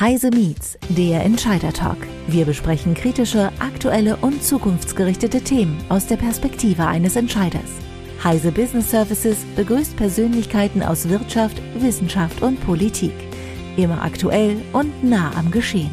Heise Meets, der Entscheider Talk. Wir besprechen kritische, aktuelle und zukunftsgerichtete Themen aus der Perspektive eines Entscheiders. Heise Business Services begrüßt Persönlichkeiten aus Wirtschaft, Wissenschaft und Politik. Immer aktuell und nah am Geschehen.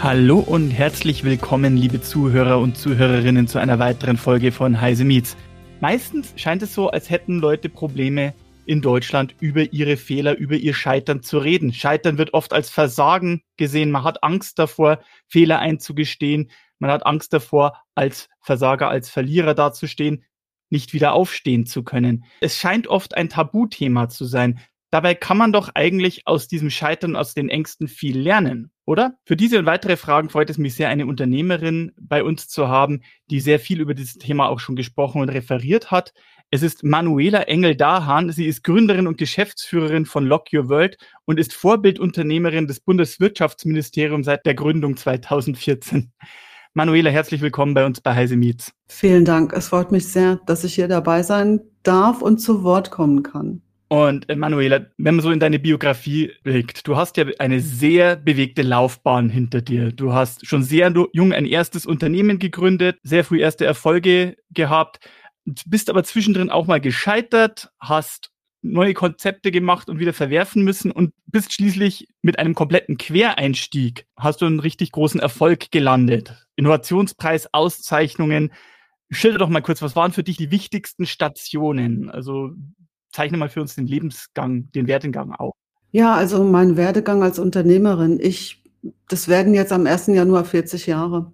Hallo und herzlich willkommen, liebe Zuhörer und Zuhörerinnen, zu einer weiteren Folge von Heise Meets. Meistens scheint es so, als hätten Leute Probleme in Deutschland über ihre Fehler, über ihr Scheitern zu reden. Scheitern wird oft als Versagen gesehen. Man hat Angst davor, Fehler einzugestehen. Man hat Angst davor, als Versager, als Verlierer dazustehen, nicht wieder aufstehen zu können. Es scheint oft ein Tabuthema zu sein. Dabei kann man doch eigentlich aus diesem Scheitern, aus den Ängsten viel lernen, oder? Für diese und weitere Fragen freut es mich sehr, eine Unternehmerin bei uns zu haben, die sehr viel über dieses Thema auch schon gesprochen und referiert hat. Es ist Manuela Engel-Dahan. Sie ist Gründerin und Geschäftsführerin von Lock Your World und ist Vorbildunternehmerin des Bundeswirtschaftsministeriums seit der Gründung 2014. Manuela, herzlich willkommen bei uns bei Heise Meets. Vielen Dank. Es freut mich sehr, dass ich hier dabei sein darf und zu Wort kommen kann. Und äh, Manuela, wenn man so in deine Biografie blickt, du hast ja eine sehr bewegte Laufbahn hinter dir. Du hast schon sehr jung ein erstes Unternehmen gegründet, sehr früh erste Erfolge gehabt, bist aber zwischendrin auch mal gescheitert, hast neue Konzepte gemacht und wieder verwerfen müssen und bist schließlich mit einem kompletten Quereinstieg hast du einen richtig großen Erfolg gelandet. Innovationspreis, Auszeichnungen. Schilder doch mal kurz, was waren für dich die wichtigsten Stationen? Also zeichne mal für uns den Lebensgang, den Werdegang auf. Ja, also mein Werdegang als Unternehmerin. Ich, das werden jetzt am 1. Januar 40 Jahre.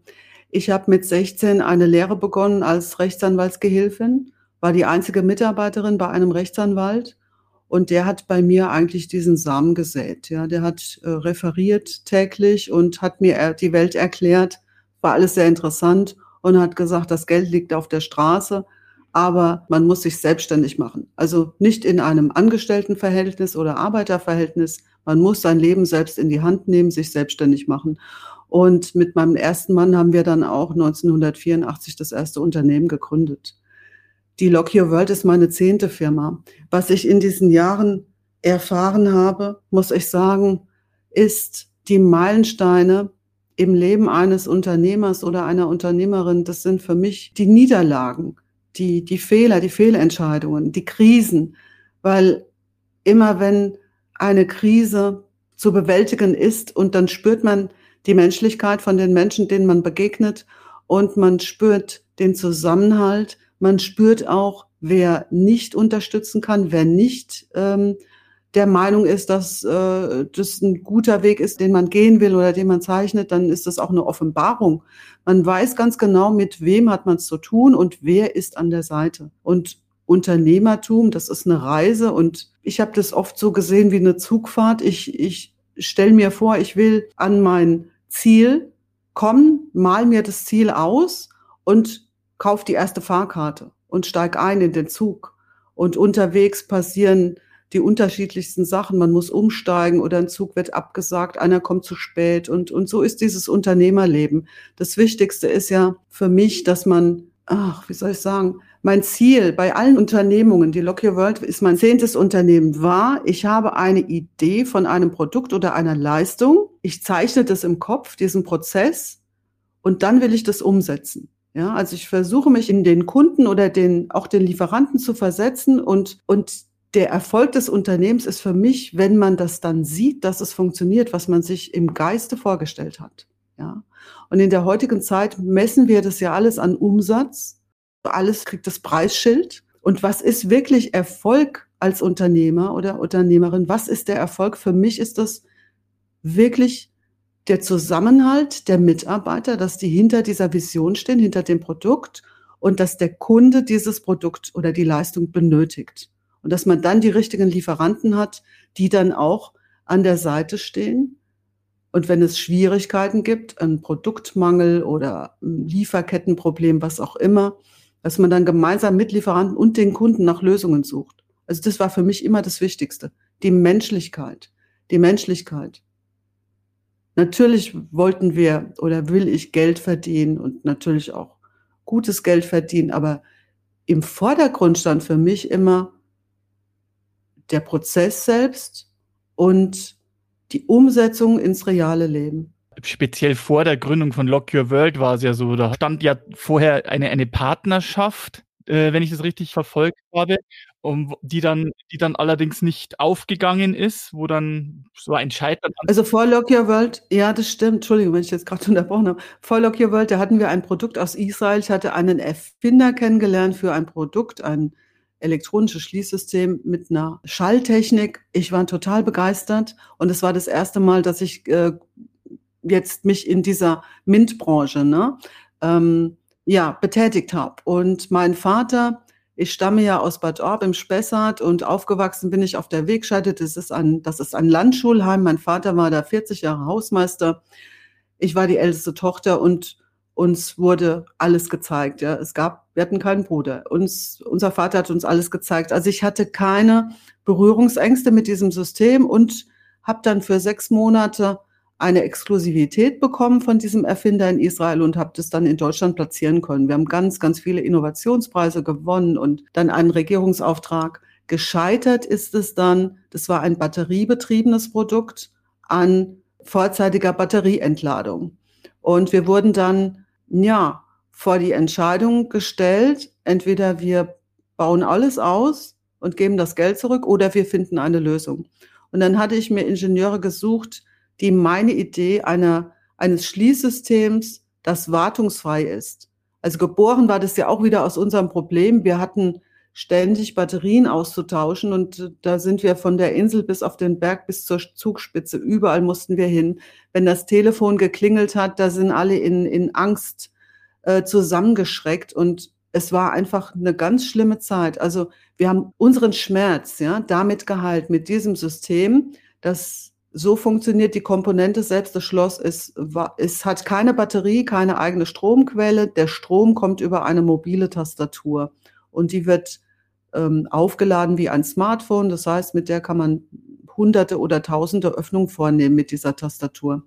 Ich habe mit 16 eine Lehre begonnen als Rechtsanwaltsgehilfin, war die einzige Mitarbeiterin bei einem Rechtsanwalt und der hat bei mir eigentlich diesen Samen gesät. Ja, der hat äh, referiert täglich und hat mir die Welt erklärt, war alles sehr interessant und hat gesagt, das Geld liegt auf der Straße, aber man muss sich selbstständig machen. Also nicht in einem Angestelltenverhältnis oder Arbeiterverhältnis. Man muss sein Leben selbst in die Hand nehmen, sich selbstständig machen. Und mit meinem ersten Mann haben wir dann auch 1984 das erste Unternehmen gegründet. Die Lock Your World ist meine zehnte Firma. Was ich in diesen Jahren erfahren habe, muss ich sagen, ist die Meilensteine im Leben eines Unternehmers oder einer Unternehmerin. Das sind für mich die Niederlagen, die, die Fehler, die Fehlentscheidungen, die Krisen, weil immer wenn eine Krise zu bewältigen ist und dann spürt man, die Menschlichkeit von den Menschen, denen man begegnet und man spürt den Zusammenhalt, man spürt auch, wer nicht unterstützen kann, wer nicht ähm, der Meinung ist, dass äh, das ein guter Weg ist, den man gehen will oder den man zeichnet, dann ist das auch eine Offenbarung. Man weiß ganz genau, mit wem hat man es zu tun und wer ist an der Seite. Und Unternehmertum, das ist eine Reise und ich habe das oft so gesehen wie eine Zugfahrt. Ich, ich stelle mir vor, ich will an mein Ziel kommen, mal mir das Ziel aus und kauf die erste Fahrkarte und steig ein in den Zug. Und unterwegs passieren die unterschiedlichsten Sachen. Man muss umsteigen oder ein Zug wird abgesagt, einer kommt zu spät und, und so ist dieses Unternehmerleben. Das Wichtigste ist ja für mich, dass man, ach, wie soll ich sagen, mein Ziel bei allen Unternehmungen, die Lock Your World ist mein zehntes Unternehmen, war, ich habe eine Idee von einem Produkt oder einer Leistung. Ich zeichne das im Kopf, diesen Prozess, und dann will ich das umsetzen. Ja, also ich versuche mich in den Kunden oder den, auch den Lieferanten zu versetzen und, und der Erfolg des Unternehmens ist für mich, wenn man das dann sieht, dass es funktioniert, was man sich im Geiste vorgestellt hat. Ja. Und in der heutigen Zeit messen wir das ja alles an Umsatz alles kriegt das Preisschild. Und was ist wirklich Erfolg als Unternehmer oder Unternehmerin? Was ist der Erfolg? Für mich ist das wirklich der Zusammenhalt der Mitarbeiter, dass die hinter dieser Vision stehen, hinter dem Produkt und dass der Kunde dieses Produkt oder die Leistung benötigt. Und dass man dann die richtigen Lieferanten hat, die dann auch an der Seite stehen. Und wenn es Schwierigkeiten gibt, ein Produktmangel oder ein Lieferkettenproblem, was auch immer, dass man dann gemeinsam mit Lieferanten und den Kunden nach Lösungen sucht. Also das war für mich immer das Wichtigste. Die Menschlichkeit. Die Menschlichkeit. Natürlich wollten wir oder will ich Geld verdienen und natürlich auch gutes Geld verdienen, aber im Vordergrund stand für mich immer der Prozess selbst und die Umsetzung ins reale Leben speziell vor der Gründung von Lock Your World war es ja so, da stand ja vorher eine, eine Partnerschaft, äh, wenn ich das richtig verfolgt habe, um, die dann, die dann allerdings nicht aufgegangen ist, wo dann so ein Scheitern. Also vor Lock Your World, ja, das stimmt. Entschuldigung, wenn ich jetzt gerade unterbrochen habe. Vor Lock Your World, da hatten wir ein Produkt aus Israel. Ich hatte einen Erfinder kennengelernt für ein Produkt, ein elektronisches Schließsystem mit einer Schalltechnik. Ich war total begeistert und es war das erste Mal, dass ich äh, jetzt mich in dieser MINT-Branche ne, ähm, ja, betätigt habe. Und mein Vater, ich stamme ja aus Bad Orb im Spessart und aufgewachsen bin ich auf der Wegscheide. Das ist ein, das ist ein Landschulheim. Mein Vater war da 40 Jahre Hausmeister. Ich war die älteste Tochter und uns wurde alles gezeigt. Ja, es gab, wir hatten keinen Bruder. Uns, unser Vater hat uns alles gezeigt. Also ich hatte keine Berührungsängste mit diesem System und habe dann für sechs Monate eine Exklusivität bekommen von diesem Erfinder in Israel und habe das dann in Deutschland platzieren können. Wir haben ganz, ganz viele Innovationspreise gewonnen und dann einen Regierungsauftrag. Gescheitert ist es dann, das war ein batteriebetriebenes Produkt an vorzeitiger Batterieentladung. Und wir wurden dann, ja, vor die Entscheidung gestellt, entweder wir bauen alles aus und geben das Geld zurück oder wir finden eine Lösung. Und dann hatte ich mir Ingenieure gesucht, die meine Idee einer, eines Schließsystems, das wartungsfrei ist. Also geboren war das ja auch wieder aus unserem Problem. Wir hatten ständig Batterien auszutauschen und da sind wir von der Insel bis auf den Berg bis zur Zugspitze. Überall mussten wir hin. Wenn das Telefon geklingelt hat, da sind alle in, in Angst äh, zusammengeschreckt und es war einfach eine ganz schlimme Zeit. Also wir haben unseren Schmerz ja damit geheilt mit diesem System, das so funktioniert die Komponente selbst. Das Schloss ist, es hat keine Batterie, keine eigene Stromquelle. Der Strom kommt über eine mobile Tastatur und die wird ähm, aufgeladen wie ein Smartphone. Das heißt, mit der kann man hunderte oder tausende Öffnungen vornehmen mit dieser Tastatur.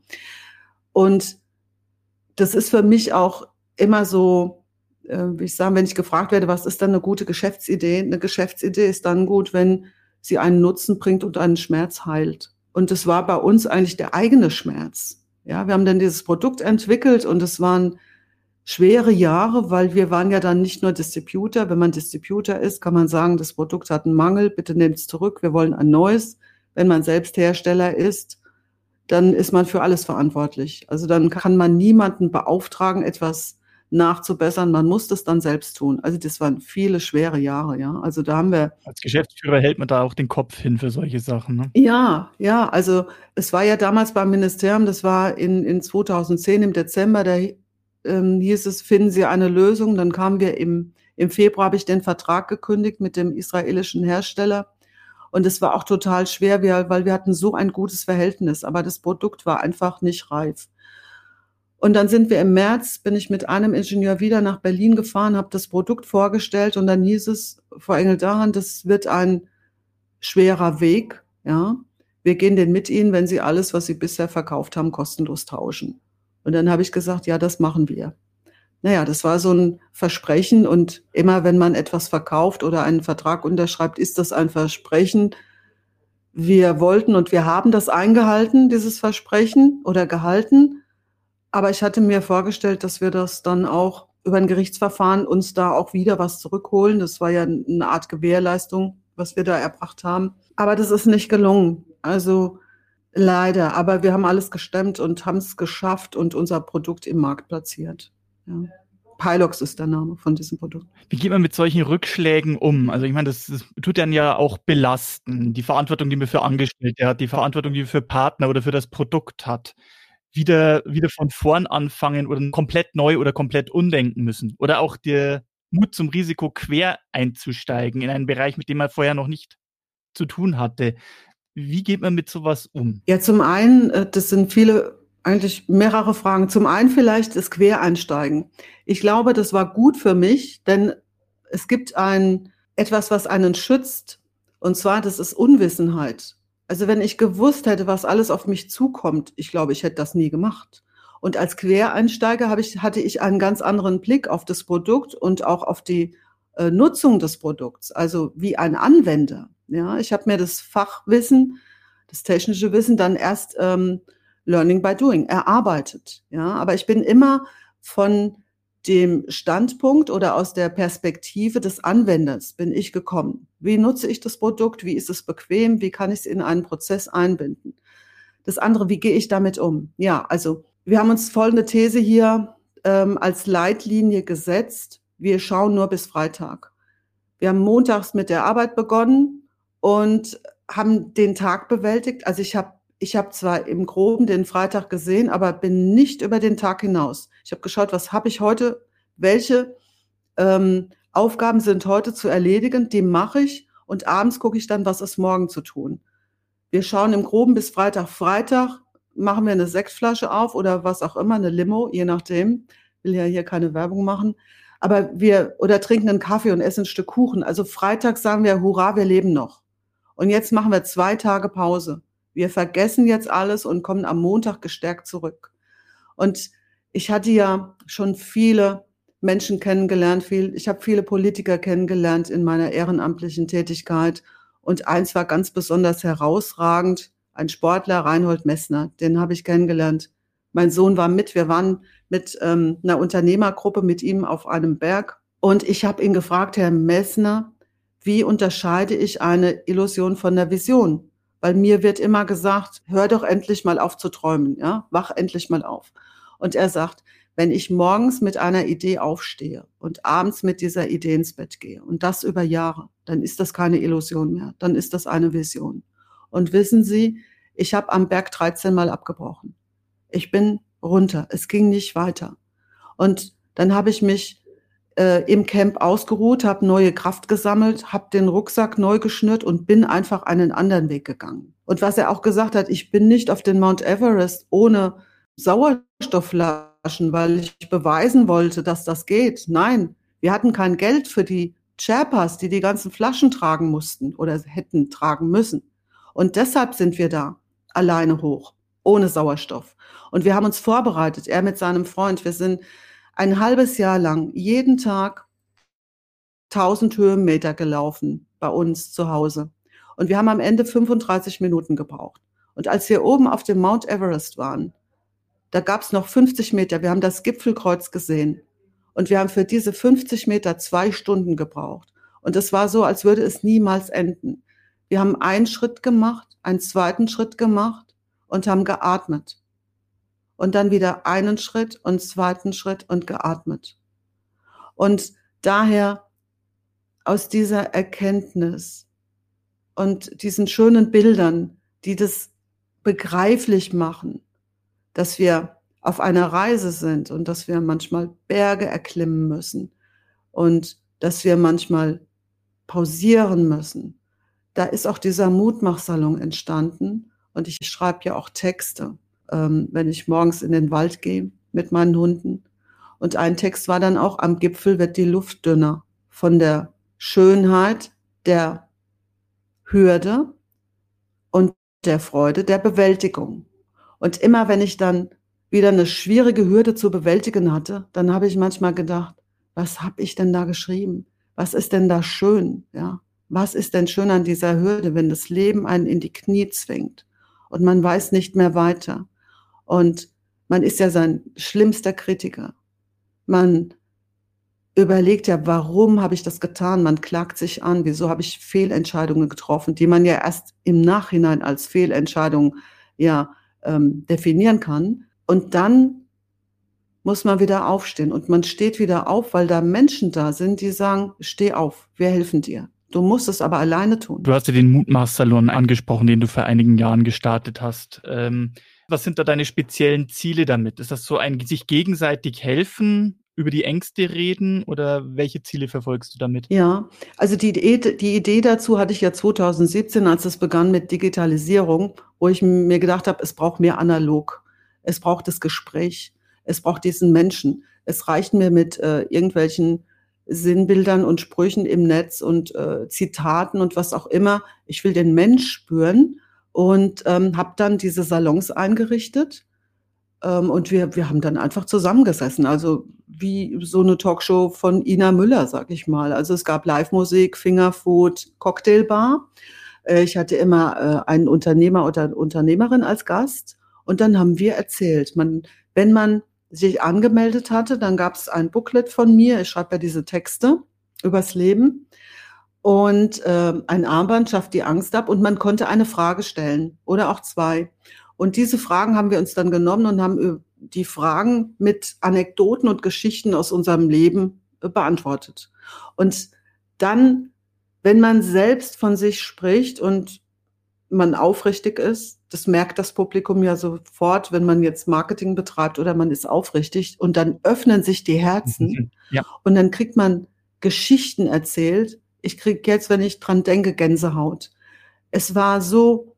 Und das ist für mich auch immer so, äh, wie ich sagen, wenn ich gefragt werde, was ist dann eine gute Geschäftsidee? Eine Geschäftsidee ist dann gut, wenn sie einen Nutzen bringt und einen Schmerz heilt. Und es war bei uns eigentlich der eigene Schmerz. Ja, wir haben dann dieses Produkt entwickelt und es waren schwere Jahre, weil wir waren ja dann nicht nur Distributor. Wenn man Distributor ist, kann man sagen, das Produkt hat einen Mangel, bitte nehmt es zurück, wir wollen ein neues. Wenn man selbst Hersteller ist, dann ist man für alles verantwortlich. Also dann kann man niemanden beauftragen, etwas nachzubessern. Man muss das dann selbst tun. Also das waren viele schwere Jahre, ja. Also da haben wir. Als Geschäftsführer hält man da auch den Kopf hin für solche Sachen. Ne? Ja, ja. Also es war ja damals beim Ministerium, das war in, in 2010 im Dezember, da ähm, hieß es, finden Sie eine Lösung. Dann kamen wir im, im Februar, habe ich den Vertrag gekündigt mit dem israelischen Hersteller. Und es war auch total schwer, weil wir hatten so ein gutes Verhältnis, aber das Produkt war einfach nicht reif. Und dann sind wir im März, bin ich mit einem Ingenieur wieder nach Berlin gefahren, habe das Produkt vorgestellt und dann hieß es, Frau Engel Dahan, das wird ein schwerer Weg. Ja, wir gehen den mit Ihnen, wenn Sie alles, was Sie bisher verkauft haben, kostenlos tauschen. Und dann habe ich gesagt, ja, das machen wir. Naja, das war so ein Versprechen und immer wenn man etwas verkauft oder einen Vertrag unterschreibt, ist das ein Versprechen. Wir wollten und wir haben das eingehalten, dieses Versprechen oder gehalten. Aber ich hatte mir vorgestellt, dass wir das dann auch über ein Gerichtsverfahren uns da auch wieder was zurückholen. Das war ja eine Art Gewährleistung, was wir da erbracht haben. Aber das ist nicht gelungen. Also leider. Aber wir haben alles gestemmt und haben es geschafft und unser Produkt im Markt platziert. Ja. Pilox ist der Name von diesem Produkt. Wie geht man mit solchen Rückschlägen um? Also ich meine, das, das tut dann ja auch belasten. Die Verantwortung, die man für Angestellte hat, die Verantwortung, die man für Partner oder für das Produkt hat wieder, wieder von vorn anfangen oder komplett neu oder komplett umdenken müssen. Oder auch der Mut zum Risiko, quer einzusteigen in einen Bereich, mit dem man vorher noch nicht zu tun hatte. Wie geht man mit sowas um? Ja, zum einen, äh, das sind viele, eigentlich mehrere Fragen. Zum einen vielleicht das Quereinsteigen. Ich glaube, das war gut für mich, denn es gibt ein, etwas, was einen schützt. Und zwar, das ist Unwissenheit. Also wenn ich gewusst hätte, was alles auf mich zukommt, ich glaube, ich hätte das nie gemacht. Und als Quereinsteiger habe ich, hatte ich einen ganz anderen Blick auf das Produkt und auch auf die äh, Nutzung des Produkts, also wie ein Anwender. Ja, ich habe mir das Fachwissen, das technische Wissen dann erst ähm, Learning by Doing, erarbeitet. Ja, aber ich bin immer von dem Standpunkt oder aus der Perspektive des Anwenders bin ich gekommen. Wie nutze ich das Produkt? Wie ist es bequem? Wie kann ich es in einen Prozess einbinden? Das andere, wie gehe ich damit um? Ja, also wir haben uns folgende These hier ähm, als Leitlinie gesetzt. Wir schauen nur bis Freitag. Wir haben montags mit der Arbeit begonnen und haben den Tag bewältigt. Also ich habe ich habe zwar im Groben den Freitag gesehen, aber bin nicht über den Tag hinaus. Ich habe geschaut, was habe ich heute, welche ähm, Aufgaben sind heute zu erledigen, die mache ich und abends gucke ich dann, was ist morgen zu tun. Wir schauen im Groben bis Freitag. Freitag machen wir eine Sektflasche auf oder was auch immer, eine Limo, je nachdem. Will ja hier keine Werbung machen. Aber wir, oder trinken einen Kaffee und essen ein Stück Kuchen. Also Freitag sagen wir, hurra, wir leben noch. Und jetzt machen wir zwei Tage Pause. Wir vergessen jetzt alles und kommen am Montag gestärkt zurück. Und ich hatte ja schon viele Menschen kennengelernt, viel, ich habe viele Politiker kennengelernt in meiner ehrenamtlichen Tätigkeit. Und eins war ganz besonders herausragend, ein Sportler, Reinhold Messner, den habe ich kennengelernt. Mein Sohn war mit, wir waren mit ähm, einer Unternehmergruppe mit ihm auf einem Berg. Und ich habe ihn gefragt, Herr Messner, wie unterscheide ich eine Illusion von der Vision? weil mir wird immer gesagt, hör doch endlich mal auf zu träumen, ja, wach endlich mal auf. Und er sagt, wenn ich morgens mit einer Idee aufstehe und abends mit dieser Idee ins Bett gehe und das über Jahre, dann ist das keine Illusion mehr, dann ist das eine Vision. Und wissen Sie, ich habe am Berg 13 Mal abgebrochen. Ich bin runter, es ging nicht weiter. Und dann habe ich mich äh, im Camp ausgeruht, habe neue Kraft gesammelt, habe den Rucksack neu geschnürt und bin einfach einen anderen Weg gegangen. Und was er auch gesagt hat, ich bin nicht auf den Mount Everest ohne Sauerstoffflaschen, weil ich beweisen wollte, dass das geht. Nein, wir hatten kein Geld für die Sherpas, die die ganzen Flaschen tragen mussten oder hätten tragen müssen. Und deshalb sind wir da alleine hoch, ohne Sauerstoff. Und wir haben uns vorbereitet, er mit seinem Freund. Wir sind ein halbes Jahr lang jeden Tag 1000 Höhenmeter gelaufen bei uns zu Hause. Und wir haben am Ende 35 Minuten gebraucht. Und als wir oben auf dem Mount Everest waren, da gab es noch 50 Meter. Wir haben das Gipfelkreuz gesehen. Und wir haben für diese 50 Meter zwei Stunden gebraucht. Und es war so, als würde es niemals enden. Wir haben einen Schritt gemacht, einen zweiten Schritt gemacht und haben geatmet und dann wieder einen Schritt und zweiten Schritt und geatmet. Und daher aus dieser Erkenntnis und diesen schönen Bildern, die das begreiflich machen, dass wir auf einer Reise sind und dass wir manchmal Berge erklimmen müssen und dass wir manchmal pausieren müssen. Da ist auch dieser Mutmachsalon entstanden und ich schreibe ja auch Texte ähm, wenn ich morgens in den Wald gehe mit meinen Hunden. Und ein Text war dann auch, am Gipfel wird die Luft dünner von der Schönheit der Hürde und der Freude der Bewältigung. Und immer wenn ich dann wieder eine schwierige Hürde zu bewältigen hatte, dann habe ich manchmal gedacht, was habe ich denn da geschrieben? Was ist denn da schön? Ja, was ist denn schön an dieser Hürde, wenn das Leben einen in die Knie zwingt und man weiß nicht mehr weiter? Und man ist ja sein schlimmster Kritiker. Man überlegt ja, warum habe ich das getan? Man klagt sich an, wieso habe ich Fehlentscheidungen getroffen, die man ja erst im Nachhinein als Fehlentscheidung ja ähm, definieren kann. Und dann muss man wieder aufstehen und man steht wieder auf, weil da Menschen da sind, die sagen, steh auf, wir helfen dir. Du musst es aber alleine tun. Du hast ja den Mutmachsalon angesprochen, den du vor einigen Jahren gestartet hast. Ähm, was sind da deine speziellen Ziele damit? Ist das so ein sich gegenseitig helfen, über die Ängste reden oder welche Ziele verfolgst du damit? Ja, also die Idee, die Idee dazu hatte ich ja 2017, als es begann mit Digitalisierung, wo ich mir gedacht habe, es braucht mehr analog. Es braucht das Gespräch. Es braucht diesen Menschen. Es reicht mir mit äh, irgendwelchen Sinnbildern und Sprüchen im Netz und äh, Zitaten und was auch immer. Ich will den Mensch spüren und ähm, habe dann diese Salons eingerichtet. Ähm, und wir, wir haben dann einfach zusammengesessen. Also wie so eine Talkshow von Ina Müller, sag ich mal. Also es gab Live-Musik, Fingerfood, Cocktailbar. Äh, ich hatte immer äh, einen Unternehmer oder Unternehmerin als Gast und dann haben wir erzählt. Man, wenn man sich angemeldet hatte, dann gab es ein Booklet von mir. Ich schreibe ja diese Texte übers Leben. Und äh, ein Armband schafft die Angst ab und man konnte eine Frage stellen oder auch zwei. Und diese Fragen haben wir uns dann genommen und haben äh, die Fragen mit Anekdoten und Geschichten aus unserem Leben äh, beantwortet. Und dann, wenn man selbst von sich spricht und man aufrichtig ist, das merkt das Publikum ja sofort, wenn man jetzt Marketing betreibt oder man ist aufrichtig und dann öffnen sich die Herzen ja. und dann kriegt man Geschichten erzählt. Ich kriege jetzt, wenn ich dran denke, Gänsehaut. Es war so,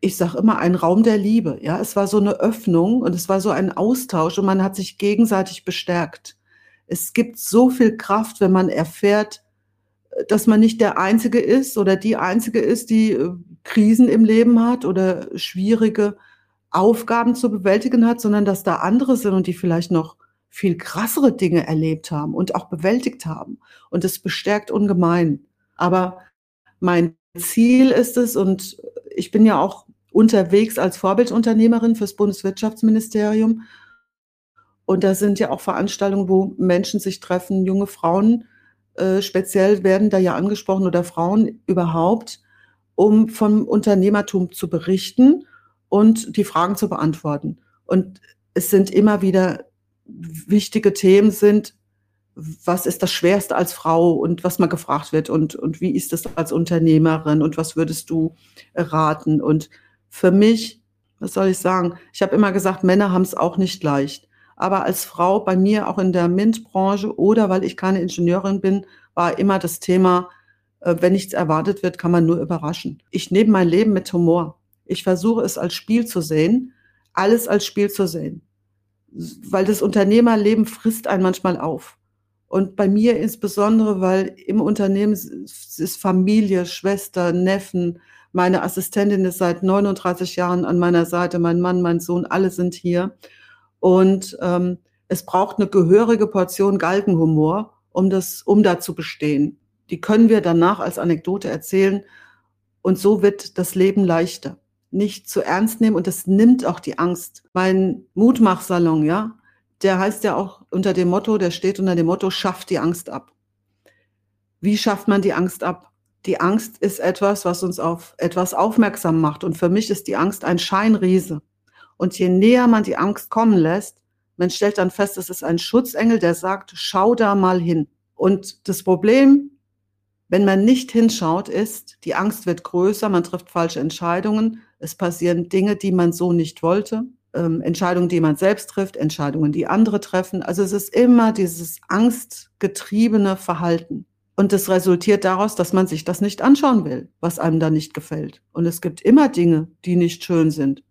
ich sag immer, ein Raum der Liebe. Ja, es war so eine Öffnung und es war so ein Austausch und man hat sich gegenseitig bestärkt. Es gibt so viel Kraft, wenn man erfährt, dass man nicht der Einzige ist oder die Einzige ist, die äh, Krisen im Leben hat oder schwierige Aufgaben zu bewältigen hat, sondern dass da andere sind und die vielleicht noch viel krassere Dinge erlebt haben und auch bewältigt haben. Und es bestärkt ungemein. Aber mein Ziel ist es, und ich bin ja auch unterwegs als Vorbildunternehmerin fürs Bundeswirtschaftsministerium. Und da sind ja auch Veranstaltungen, wo Menschen sich treffen, junge Frauen äh, speziell werden da ja angesprochen oder Frauen überhaupt, um vom Unternehmertum zu berichten und die Fragen zu beantworten. Und es sind immer wieder wichtige Themen sind, was ist das Schwerste als Frau und was mal gefragt wird und, und wie ist das als Unternehmerin und was würdest du raten? Und für mich, was soll ich sagen, ich habe immer gesagt, Männer haben es auch nicht leicht. Aber als Frau bei mir auch in der MINT-Branche oder weil ich keine Ingenieurin bin, war immer das Thema, äh, wenn nichts erwartet wird, kann man nur überraschen. Ich nehme mein Leben mit Humor. Ich versuche es als Spiel zu sehen, alles als Spiel zu sehen. Weil das Unternehmerleben frisst einen manchmal auf. Und bei mir insbesondere, weil im Unternehmen ist Familie, Schwester, Neffen, meine Assistentin ist seit 39 Jahren an meiner Seite, mein Mann, mein Sohn, alle sind hier. Und ähm, es braucht eine gehörige Portion Galgenhumor, um das, um da zu bestehen. Die können wir danach als Anekdote erzählen. Und so wird das Leben leichter. Nicht zu ernst nehmen und das nimmt auch die Angst. Mein Mutmachsalon, ja, der heißt ja auch unter dem Motto, der steht unter dem Motto, schafft die Angst ab. Wie schafft man die Angst ab? Die Angst ist etwas, was uns auf etwas aufmerksam macht. Und für mich ist die Angst ein Scheinriese. Und je näher man die Angst kommen lässt, man stellt dann fest, es ist ein Schutzengel, der sagt, schau da mal hin. Und das Problem, wenn man nicht hinschaut, ist, die Angst wird größer, man trifft falsche Entscheidungen, es passieren Dinge, die man so nicht wollte, ähm, Entscheidungen, die man selbst trifft, Entscheidungen, die andere treffen. Also es ist immer dieses angstgetriebene Verhalten. Und das resultiert daraus, dass man sich das nicht anschauen will, was einem da nicht gefällt. Und es gibt immer Dinge, die nicht schön sind.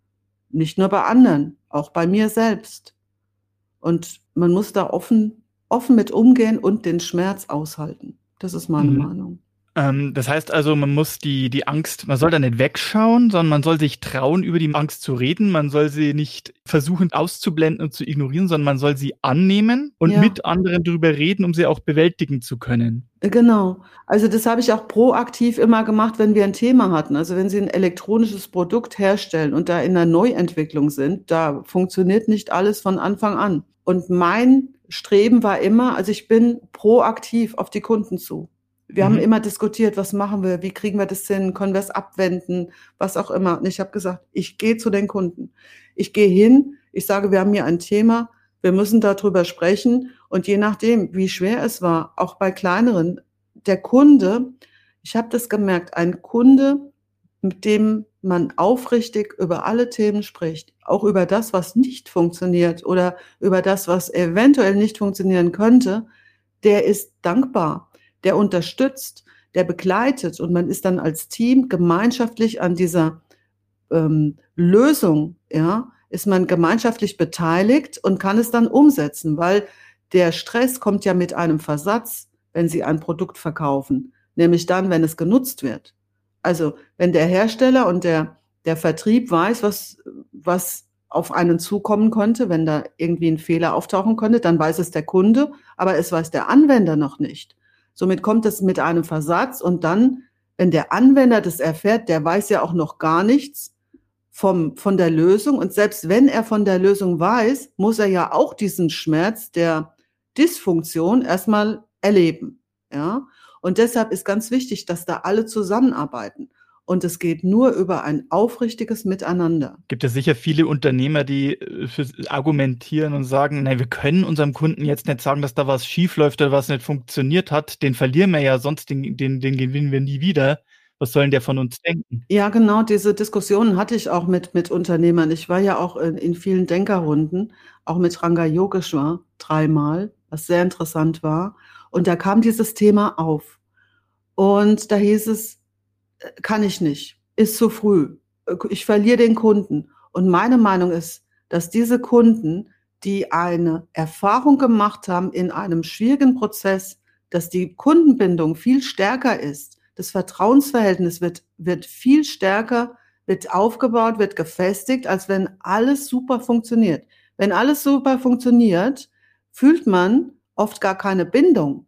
Nicht nur bei anderen, auch bei mir selbst. Und man muss da offen, offen mit umgehen und den Schmerz aushalten. Das ist meine mhm. Meinung. Ähm, das heißt also, man muss die, die Angst, man soll da nicht wegschauen, sondern man soll sich trauen, über die Angst zu reden. Man soll sie nicht versuchen auszublenden und zu ignorieren, sondern man soll sie annehmen und ja. mit anderen darüber reden, um sie auch bewältigen zu können. Genau. Also das habe ich auch proaktiv immer gemacht, wenn wir ein Thema hatten. Also wenn Sie ein elektronisches Produkt herstellen und da in einer Neuentwicklung sind, da funktioniert nicht alles von Anfang an. Und mein Streben war immer, also ich bin proaktiv auf die Kunden zu. Wir mhm. haben immer diskutiert, was machen wir, wie kriegen wir das hin, können wir es abwenden, was auch immer. Und ich habe gesagt, ich gehe zu den Kunden. Ich gehe hin, ich sage, wir haben hier ein Thema, wir müssen darüber sprechen. Und je nachdem, wie schwer es war, auch bei kleineren, der Kunde, ich habe das gemerkt, ein Kunde, mit dem man aufrichtig über alle Themen spricht, auch über das, was nicht funktioniert oder über das, was eventuell nicht funktionieren könnte, der ist dankbar der unterstützt, der begleitet und man ist dann als Team gemeinschaftlich an dieser ähm, Lösung, ja, ist man gemeinschaftlich beteiligt und kann es dann umsetzen, weil der Stress kommt ja mit einem Versatz, wenn Sie ein Produkt verkaufen, nämlich dann, wenn es genutzt wird. Also wenn der Hersteller und der, der Vertrieb weiß, was, was auf einen zukommen konnte, wenn da irgendwie ein Fehler auftauchen könnte, dann weiß es der Kunde, aber es weiß der Anwender noch nicht. Somit kommt es mit einem Versatz und dann Wenn der Anwender das erfährt, der weiß ja auch noch gar nichts vom, von der Lösung. Und selbst wenn er von der Lösung weiß, muss er ja auch diesen Schmerz der Dysfunktion erstmal erleben. Ja. Und deshalb ist ganz wichtig, dass da alle zusammenarbeiten. Und es geht nur über ein aufrichtiges Miteinander. Gibt es sicher viele Unternehmer, die äh, argumentieren und sagen, nein, wir können unserem Kunden jetzt nicht sagen, dass da was schief läuft oder was nicht funktioniert hat. Den verlieren wir ja, sonst den, den, den gewinnen wir nie wieder. Was sollen der von uns denken? Ja, genau, diese Diskussionen hatte ich auch mit, mit Unternehmern. Ich war ja auch in, in vielen Denkerrunden, auch mit Ranga Yogeshwar dreimal, was sehr interessant war. Und da kam dieses Thema auf. Und da hieß es, kann ich nicht, ist zu früh, ich verliere den Kunden. Und meine Meinung ist, dass diese Kunden, die eine Erfahrung gemacht haben in einem schwierigen Prozess, dass die Kundenbindung viel stärker ist, das Vertrauensverhältnis wird, wird viel stärker, wird aufgebaut, wird gefestigt, als wenn alles super funktioniert. Wenn alles super funktioniert, fühlt man oft gar keine Bindung.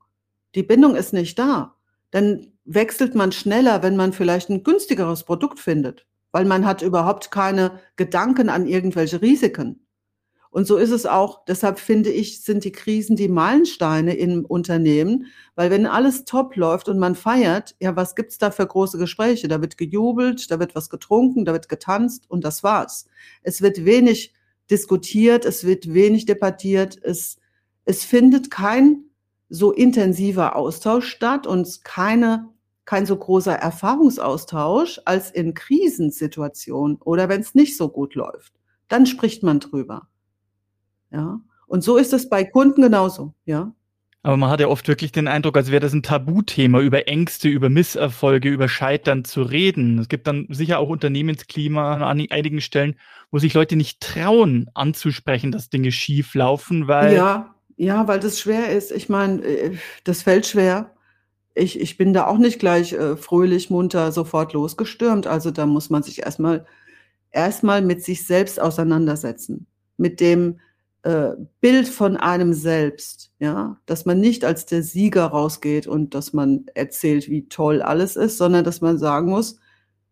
Die Bindung ist nicht da. Dann wechselt man schneller, wenn man vielleicht ein günstigeres Produkt findet, weil man hat überhaupt keine Gedanken an irgendwelche Risiken. Und so ist es auch. Deshalb finde ich, sind die Krisen die Meilensteine im Unternehmen, weil wenn alles top läuft und man feiert, ja, was gibt's da für große Gespräche? Da wird gejubelt, da wird was getrunken, da wird getanzt und das war's. Es wird wenig diskutiert, es wird wenig debattiert, es, es findet kein so intensiver Austausch statt und keine kein so großer Erfahrungsaustausch als in Krisensituationen oder wenn es nicht so gut läuft. Dann spricht man drüber. Ja. Und so ist es bei Kunden genauso, ja. Aber man hat ja oft wirklich den Eindruck, als wäre das ein Tabuthema, über Ängste, über Misserfolge, über Scheitern zu reden. Es gibt dann sicher auch Unternehmensklima an einigen Stellen, wo sich Leute nicht trauen, anzusprechen, dass Dinge schief laufen, weil. Ja, ja, weil das schwer ist. Ich meine, äh, das fällt schwer ich, ich bin da auch nicht gleich äh, fröhlich, munter sofort losgestürmt. Also da muss man sich erstmal erstmal mit sich selbst auseinandersetzen, mit dem äh, Bild von einem selbst, ja, dass man nicht als der Sieger rausgeht und dass man erzählt, wie toll alles ist, sondern dass man sagen muss,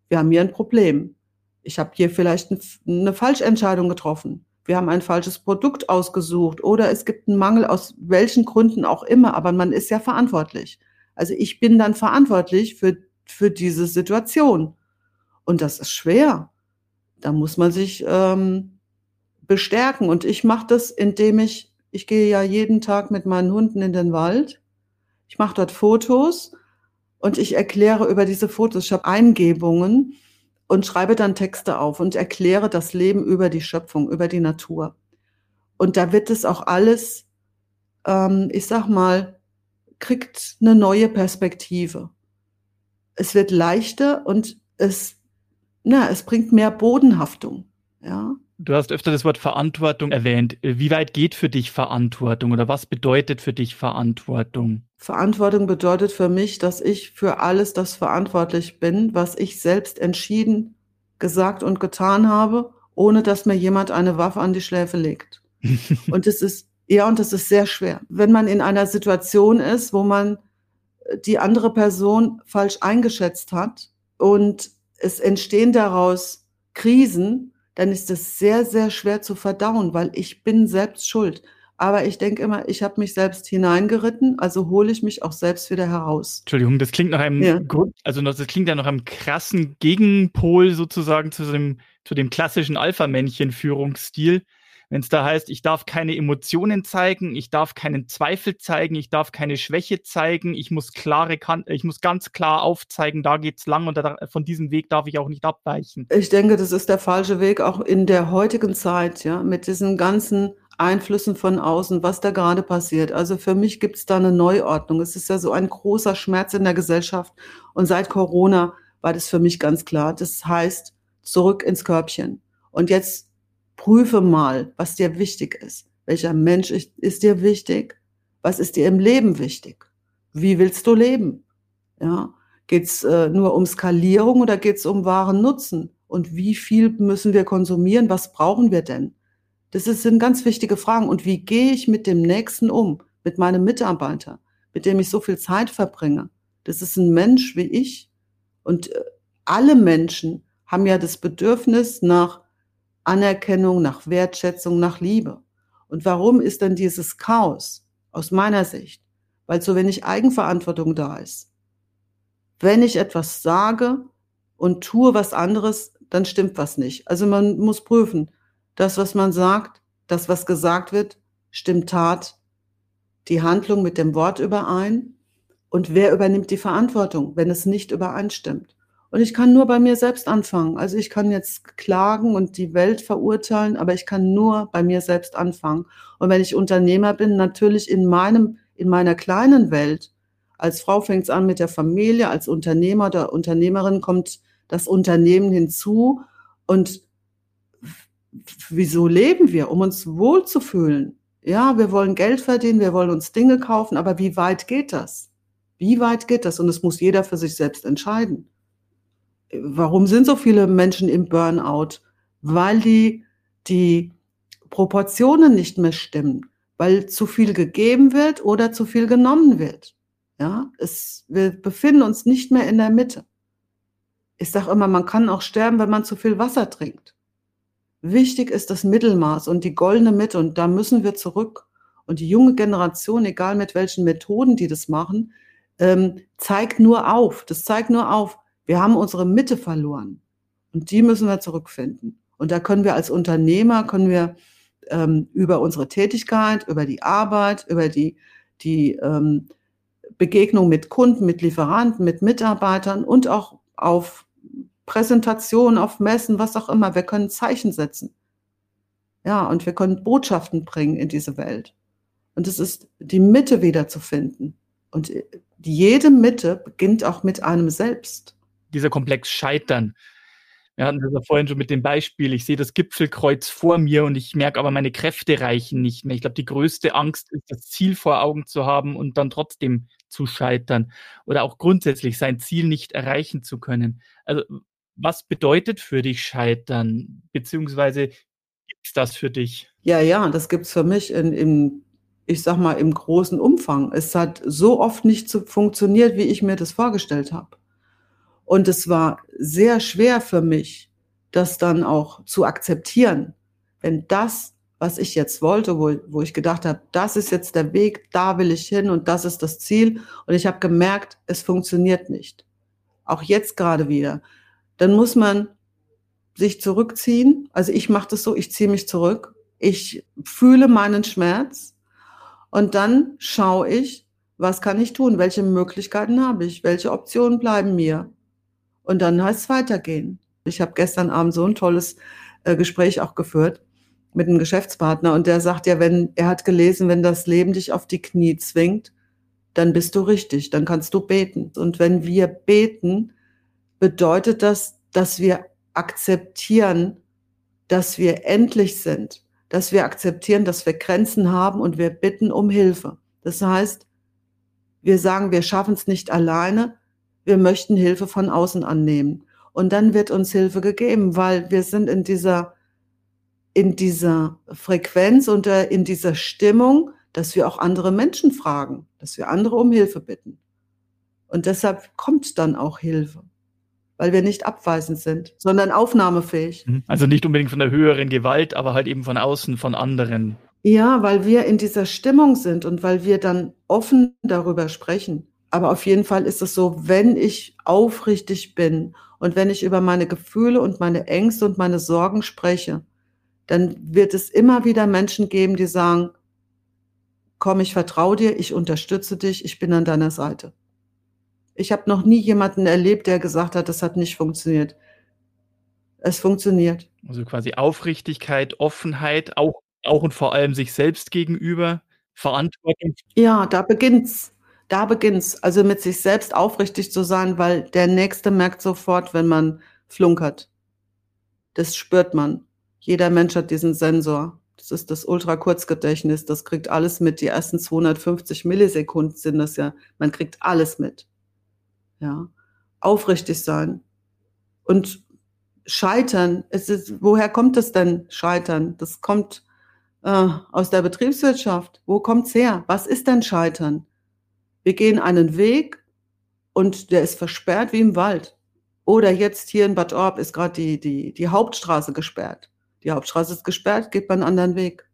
wir haben hier ein Problem. Ich habe hier vielleicht ein, eine Falschentscheidung getroffen. Wir haben ein falsches Produkt ausgesucht oder es gibt einen Mangel aus welchen Gründen auch immer, aber man ist ja verantwortlich. Also ich bin dann verantwortlich für, für diese Situation. Und das ist schwer. Da muss man sich ähm, bestärken. Und ich mache das, indem ich, ich gehe ja jeden Tag mit meinen Hunden in den Wald. Ich mache dort Fotos und ich erkläre über diese Fotos. Ich habe Eingebungen und schreibe dann Texte auf und erkläre das Leben über die Schöpfung, über die Natur. Und da wird es auch alles, ähm, ich sag mal, kriegt eine neue Perspektive. Es wird leichter und es, na, es bringt mehr Bodenhaftung. Ja. Du hast öfter das Wort Verantwortung erwähnt. Wie weit geht für dich Verantwortung oder was bedeutet für dich Verantwortung? Verantwortung bedeutet für mich, dass ich für alles das verantwortlich bin, was ich selbst entschieden, gesagt und getan habe, ohne dass mir jemand eine Waffe an die Schläfe legt. und es ist ja, und das ist sehr schwer. Wenn man in einer Situation ist, wo man äh, die andere Person falsch eingeschätzt hat und es entstehen daraus Krisen, dann ist es sehr, sehr schwer zu verdauen, weil ich bin selbst schuld. Aber ich denke immer, ich habe mich selbst hineingeritten, also hole ich mich auch selbst wieder heraus. Entschuldigung, das klingt nach einem ja. Grund, also das klingt ja nach einem krassen Gegenpol sozusagen zu dem, zu dem klassischen Alpha-Männchen-Führungsstil wenn es da heißt, ich darf keine Emotionen zeigen, ich darf keinen Zweifel zeigen, ich darf keine Schwäche zeigen, ich muss klare ich muss ganz klar aufzeigen, da geht's lang und da, von diesem Weg darf ich auch nicht abweichen. Ich denke, das ist der falsche Weg auch in der heutigen Zeit, ja, mit diesen ganzen Einflüssen von außen, was da gerade passiert. Also für mich gibt es da eine Neuordnung. Es ist ja so ein großer Schmerz in der Gesellschaft und seit Corona war das für mich ganz klar. Das heißt, zurück ins Körbchen. Und jetzt Prüfe mal, was dir wichtig ist. Welcher Mensch ist dir wichtig? Was ist dir im Leben wichtig? Wie willst du leben? Ja, geht's äh, nur um Skalierung oder geht's um wahren Nutzen? Und wie viel müssen wir konsumieren? Was brauchen wir denn? Das sind ganz wichtige Fragen. Und wie gehe ich mit dem Nächsten um? Mit meinem Mitarbeiter, mit dem ich so viel Zeit verbringe? Das ist ein Mensch wie ich. Und äh, alle Menschen haben ja das Bedürfnis nach Anerkennung, nach Wertschätzung, nach Liebe. Und warum ist denn dieses Chaos aus meiner Sicht? Weil so wenig Eigenverantwortung da ist. Wenn ich etwas sage und tue was anderes, dann stimmt was nicht. Also man muss prüfen, das, was man sagt, das, was gesagt wird, stimmt Tat, die Handlung mit dem Wort überein und wer übernimmt die Verantwortung, wenn es nicht übereinstimmt. Und ich kann nur bei mir selbst anfangen. Also ich kann jetzt klagen und die Welt verurteilen, aber ich kann nur bei mir selbst anfangen. Und wenn ich Unternehmer bin, natürlich in meinem, in meiner kleinen Welt. Als Frau fängt es an mit der Familie, als Unternehmer oder Unternehmerin kommt das Unternehmen hinzu. Und wieso leben wir? Um uns wohlzufühlen. Ja, wir wollen Geld verdienen, wir wollen uns Dinge kaufen, aber wie weit geht das? Wie weit geht das? Und es muss jeder für sich selbst entscheiden. Warum sind so viele Menschen im Burnout? Weil die, die Proportionen nicht mehr stimmen, weil zu viel gegeben wird oder zu viel genommen wird. Ja, es, wir befinden uns nicht mehr in der Mitte. Ich sage immer, man kann auch sterben, wenn man zu viel Wasser trinkt. Wichtig ist das Mittelmaß und die goldene Mitte und da müssen wir zurück. Und die junge Generation, egal mit welchen Methoden die das machen, ähm, zeigt nur auf. Das zeigt nur auf, wir haben unsere Mitte verloren und die müssen wir zurückfinden. Und da können wir als Unternehmer, können wir ähm, über unsere Tätigkeit, über die Arbeit, über die, die ähm, Begegnung mit Kunden, mit Lieferanten, mit Mitarbeitern und auch auf Präsentationen, auf Messen, was auch immer, wir können Zeichen setzen. Ja, und wir können Botschaften bringen in diese Welt. Und es ist die Mitte wiederzufinden. Und jede Mitte beginnt auch mit einem selbst dieser Komplex Scheitern. Wir hatten das ja vorhin schon mit dem Beispiel, ich sehe das Gipfelkreuz vor mir und ich merke aber, meine Kräfte reichen nicht mehr. Ich glaube, die größte Angst ist, das Ziel vor Augen zu haben und dann trotzdem zu scheitern oder auch grundsätzlich sein Ziel nicht erreichen zu können. Also was bedeutet für dich Scheitern, beziehungsweise gibt es das für dich? Ja, ja, das gibt es für mich in, in, ich sag mal, im großen Umfang. Es hat so oft nicht so funktioniert, wie ich mir das vorgestellt habe. Und es war sehr schwer für mich, das dann auch zu akzeptieren. Wenn das, was ich jetzt wollte, wo, wo ich gedacht habe, das ist jetzt der Weg, da will ich hin und das ist das Ziel. Und ich habe gemerkt, es funktioniert nicht. Auch jetzt gerade wieder. Dann muss man sich zurückziehen. Also ich mache das so, ich ziehe mich zurück. Ich fühle meinen Schmerz und dann schaue ich, was kann ich tun? Welche Möglichkeiten habe ich? Welche Optionen bleiben mir? Und dann heißt es weitergehen. Ich habe gestern Abend so ein tolles äh, Gespräch auch geführt mit einem Geschäftspartner und der sagt ja, wenn er hat gelesen, wenn das Leben dich auf die Knie zwingt, dann bist du richtig, dann kannst du beten. Und wenn wir beten, bedeutet das, dass wir akzeptieren, dass wir endlich sind, dass wir akzeptieren, dass wir Grenzen haben und wir bitten um Hilfe. Das heißt, wir sagen, wir schaffen es nicht alleine, wir möchten Hilfe von außen annehmen. Und dann wird uns Hilfe gegeben, weil wir sind in dieser, in dieser Frequenz und äh, in dieser Stimmung, dass wir auch andere Menschen fragen, dass wir andere um Hilfe bitten. Und deshalb kommt dann auch Hilfe, weil wir nicht abweisend sind, sondern aufnahmefähig. Mhm. Also nicht unbedingt von der höheren Gewalt, aber halt eben von außen, von anderen. Ja, weil wir in dieser Stimmung sind und weil wir dann offen darüber sprechen aber auf jeden Fall ist es so, wenn ich aufrichtig bin und wenn ich über meine Gefühle und meine Ängste und meine Sorgen spreche, dann wird es immer wieder Menschen geben, die sagen, komm, ich vertraue dir, ich unterstütze dich, ich bin an deiner Seite. Ich habe noch nie jemanden erlebt, der gesagt hat, das hat nicht funktioniert. Es funktioniert. Also quasi Aufrichtigkeit, Offenheit, auch, auch und vor allem sich selbst gegenüber, Verantwortung. Ja, da beginnt's da beginnt's, also mit sich selbst aufrichtig zu sein, weil der Nächste merkt sofort, wenn man flunkert. Das spürt man. Jeder Mensch hat diesen Sensor. Das ist das Ultrakurzgedächtnis. Das kriegt alles mit. Die ersten 250 Millisekunden sind das ja. Man kriegt alles mit. Ja. Aufrichtig sein. Und scheitern. Es ist, woher kommt es denn, scheitern? Das kommt äh, aus der Betriebswirtschaft. Wo kommt's her? Was ist denn scheitern? Wir gehen einen Weg und der ist versperrt wie im Wald. Oder jetzt hier in Bad Orb ist gerade die, die, die Hauptstraße gesperrt. Die Hauptstraße ist gesperrt, geht man einen anderen Weg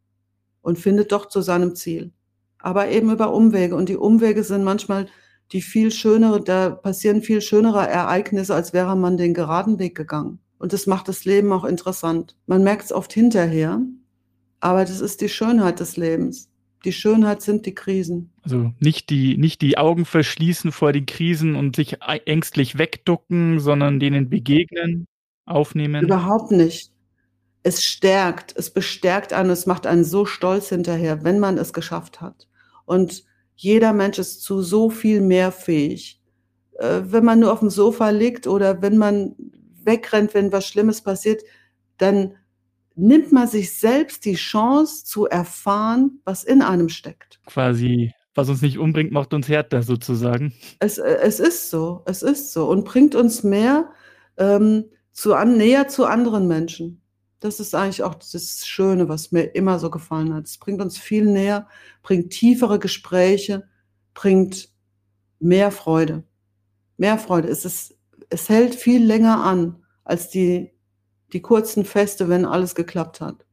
und findet doch zu seinem Ziel. Aber eben über Umwege. Und die Umwege sind manchmal die viel schönere, da passieren viel schönere Ereignisse, als wäre man den geraden Weg gegangen. Und das macht das Leben auch interessant. Man merkt es oft hinterher, aber das ist die Schönheit des Lebens. Die Schönheit sind die Krisen. Also nicht die, nicht die Augen verschließen vor den Krisen und sich ängstlich wegducken, sondern denen begegnen, aufnehmen. Überhaupt nicht. Es stärkt, es bestärkt einen, es macht einen so stolz hinterher, wenn man es geschafft hat. Und jeder Mensch ist zu so viel mehr fähig. Äh, wenn man nur auf dem Sofa liegt oder wenn man wegrennt, wenn was Schlimmes passiert, dann nimmt man sich selbst die Chance zu erfahren, was in einem steckt. Quasi, was uns nicht umbringt, macht uns härter sozusagen. Es, äh, es ist so, es ist so und bringt uns mehr ähm, zu an, näher zu anderen Menschen. Das ist eigentlich auch das Schöne, was mir immer so gefallen hat. Es bringt uns viel näher, bringt tiefere Gespräche, bringt mehr Freude. Mehr Freude. Es, ist, es hält viel länger an als die die kurzen Feste, wenn alles geklappt hat.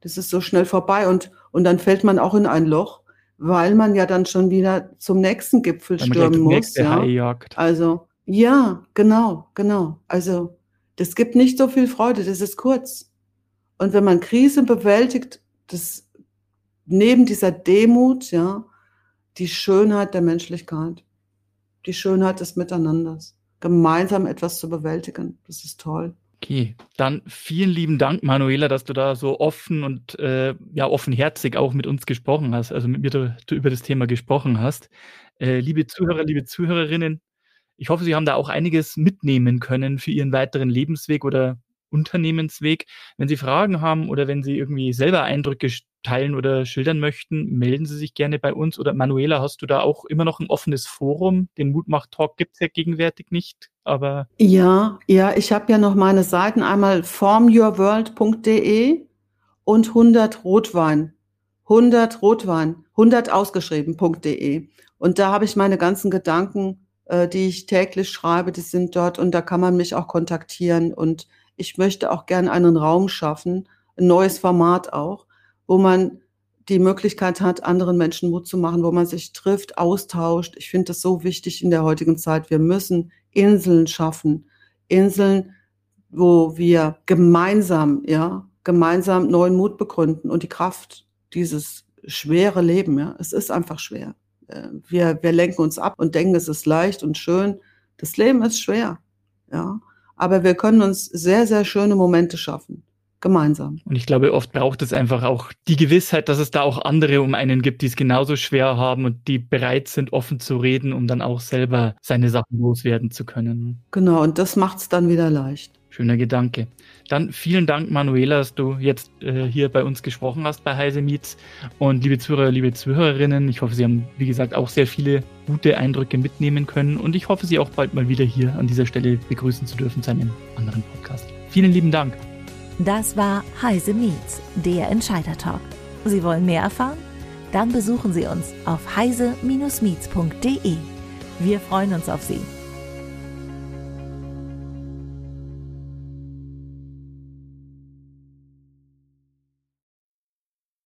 Das ist so schnell vorbei und, und dann fällt man auch in ein Loch, weil man ja dann schon wieder zum nächsten Gipfel stürmen muss. Ja. Also, ja, genau, genau. Also, das gibt nicht so viel Freude, das ist kurz. Und wenn man Krisen bewältigt, das neben dieser Demut, ja, die Schönheit der Menschlichkeit, die Schönheit des Miteinanders, gemeinsam etwas zu bewältigen, das ist toll. Okay, dann vielen lieben Dank, Manuela, dass du da so offen und äh, ja offenherzig auch mit uns gesprochen hast, also mit mir du, du über das Thema gesprochen hast. Äh, liebe Zuhörer, liebe Zuhörerinnen, ich hoffe, Sie haben da auch einiges mitnehmen können für Ihren weiteren Lebensweg oder Unternehmensweg. Wenn Sie Fragen haben oder wenn Sie irgendwie selber Eindrücke teilen oder schildern möchten, melden Sie sich gerne bei uns. Oder Manuela, hast du da auch immer noch ein offenes Forum? Den Mutmach-Talk gibt es ja gegenwärtig nicht, aber. Ja, ja, ich habe ja noch meine Seiten einmal formyourworld.de und 100 Rotwein. 100 Rotwein, 100 ausgeschrieben.de. Und da habe ich meine ganzen Gedanken, äh, die ich täglich schreibe, die sind dort und da kann man mich auch kontaktieren und ich möchte auch gerne einen Raum schaffen, ein neues Format auch, wo man die Möglichkeit hat, anderen Menschen Mut zu machen, wo man sich trifft, austauscht. Ich finde das so wichtig in der heutigen Zeit. Wir müssen Inseln schaffen. Inseln, wo wir gemeinsam, ja, gemeinsam neuen Mut begründen und die Kraft dieses schwere Leben, ja. Es ist einfach schwer. Äh, wir, wir lenken uns ab und denken, es ist leicht und schön. Das Leben ist schwer, ja aber wir können uns sehr, sehr schöne Momente schaffen. Gemeinsam. Und ich glaube, oft braucht es einfach auch die Gewissheit, dass es da auch andere um einen gibt, die es genauso schwer haben und die bereit sind, offen zu reden, um dann auch selber seine Sachen loswerden zu können. Genau, und das macht es dann wieder leicht. Schöner Gedanke. Dann vielen Dank, Manuela, dass du jetzt äh, hier bei uns gesprochen hast bei Heise Meets. Und liebe Zuhörer, liebe Zuhörerinnen, ich hoffe, Sie haben, wie gesagt, auch sehr viele gute Eindrücke mitnehmen können. Und ich hoffe, Sie auch bald mal wieder hier an dieser Stelle begrüßen zu dürfen zu einem anderen Podcast. Vielen lieben Dank. Das war Heise Meets, der Entscheider-Talk. Sie wollen mehr erfahren? Dann besuchen Sie uns auf heise-meets.de. Wir freuen uns auf Sie.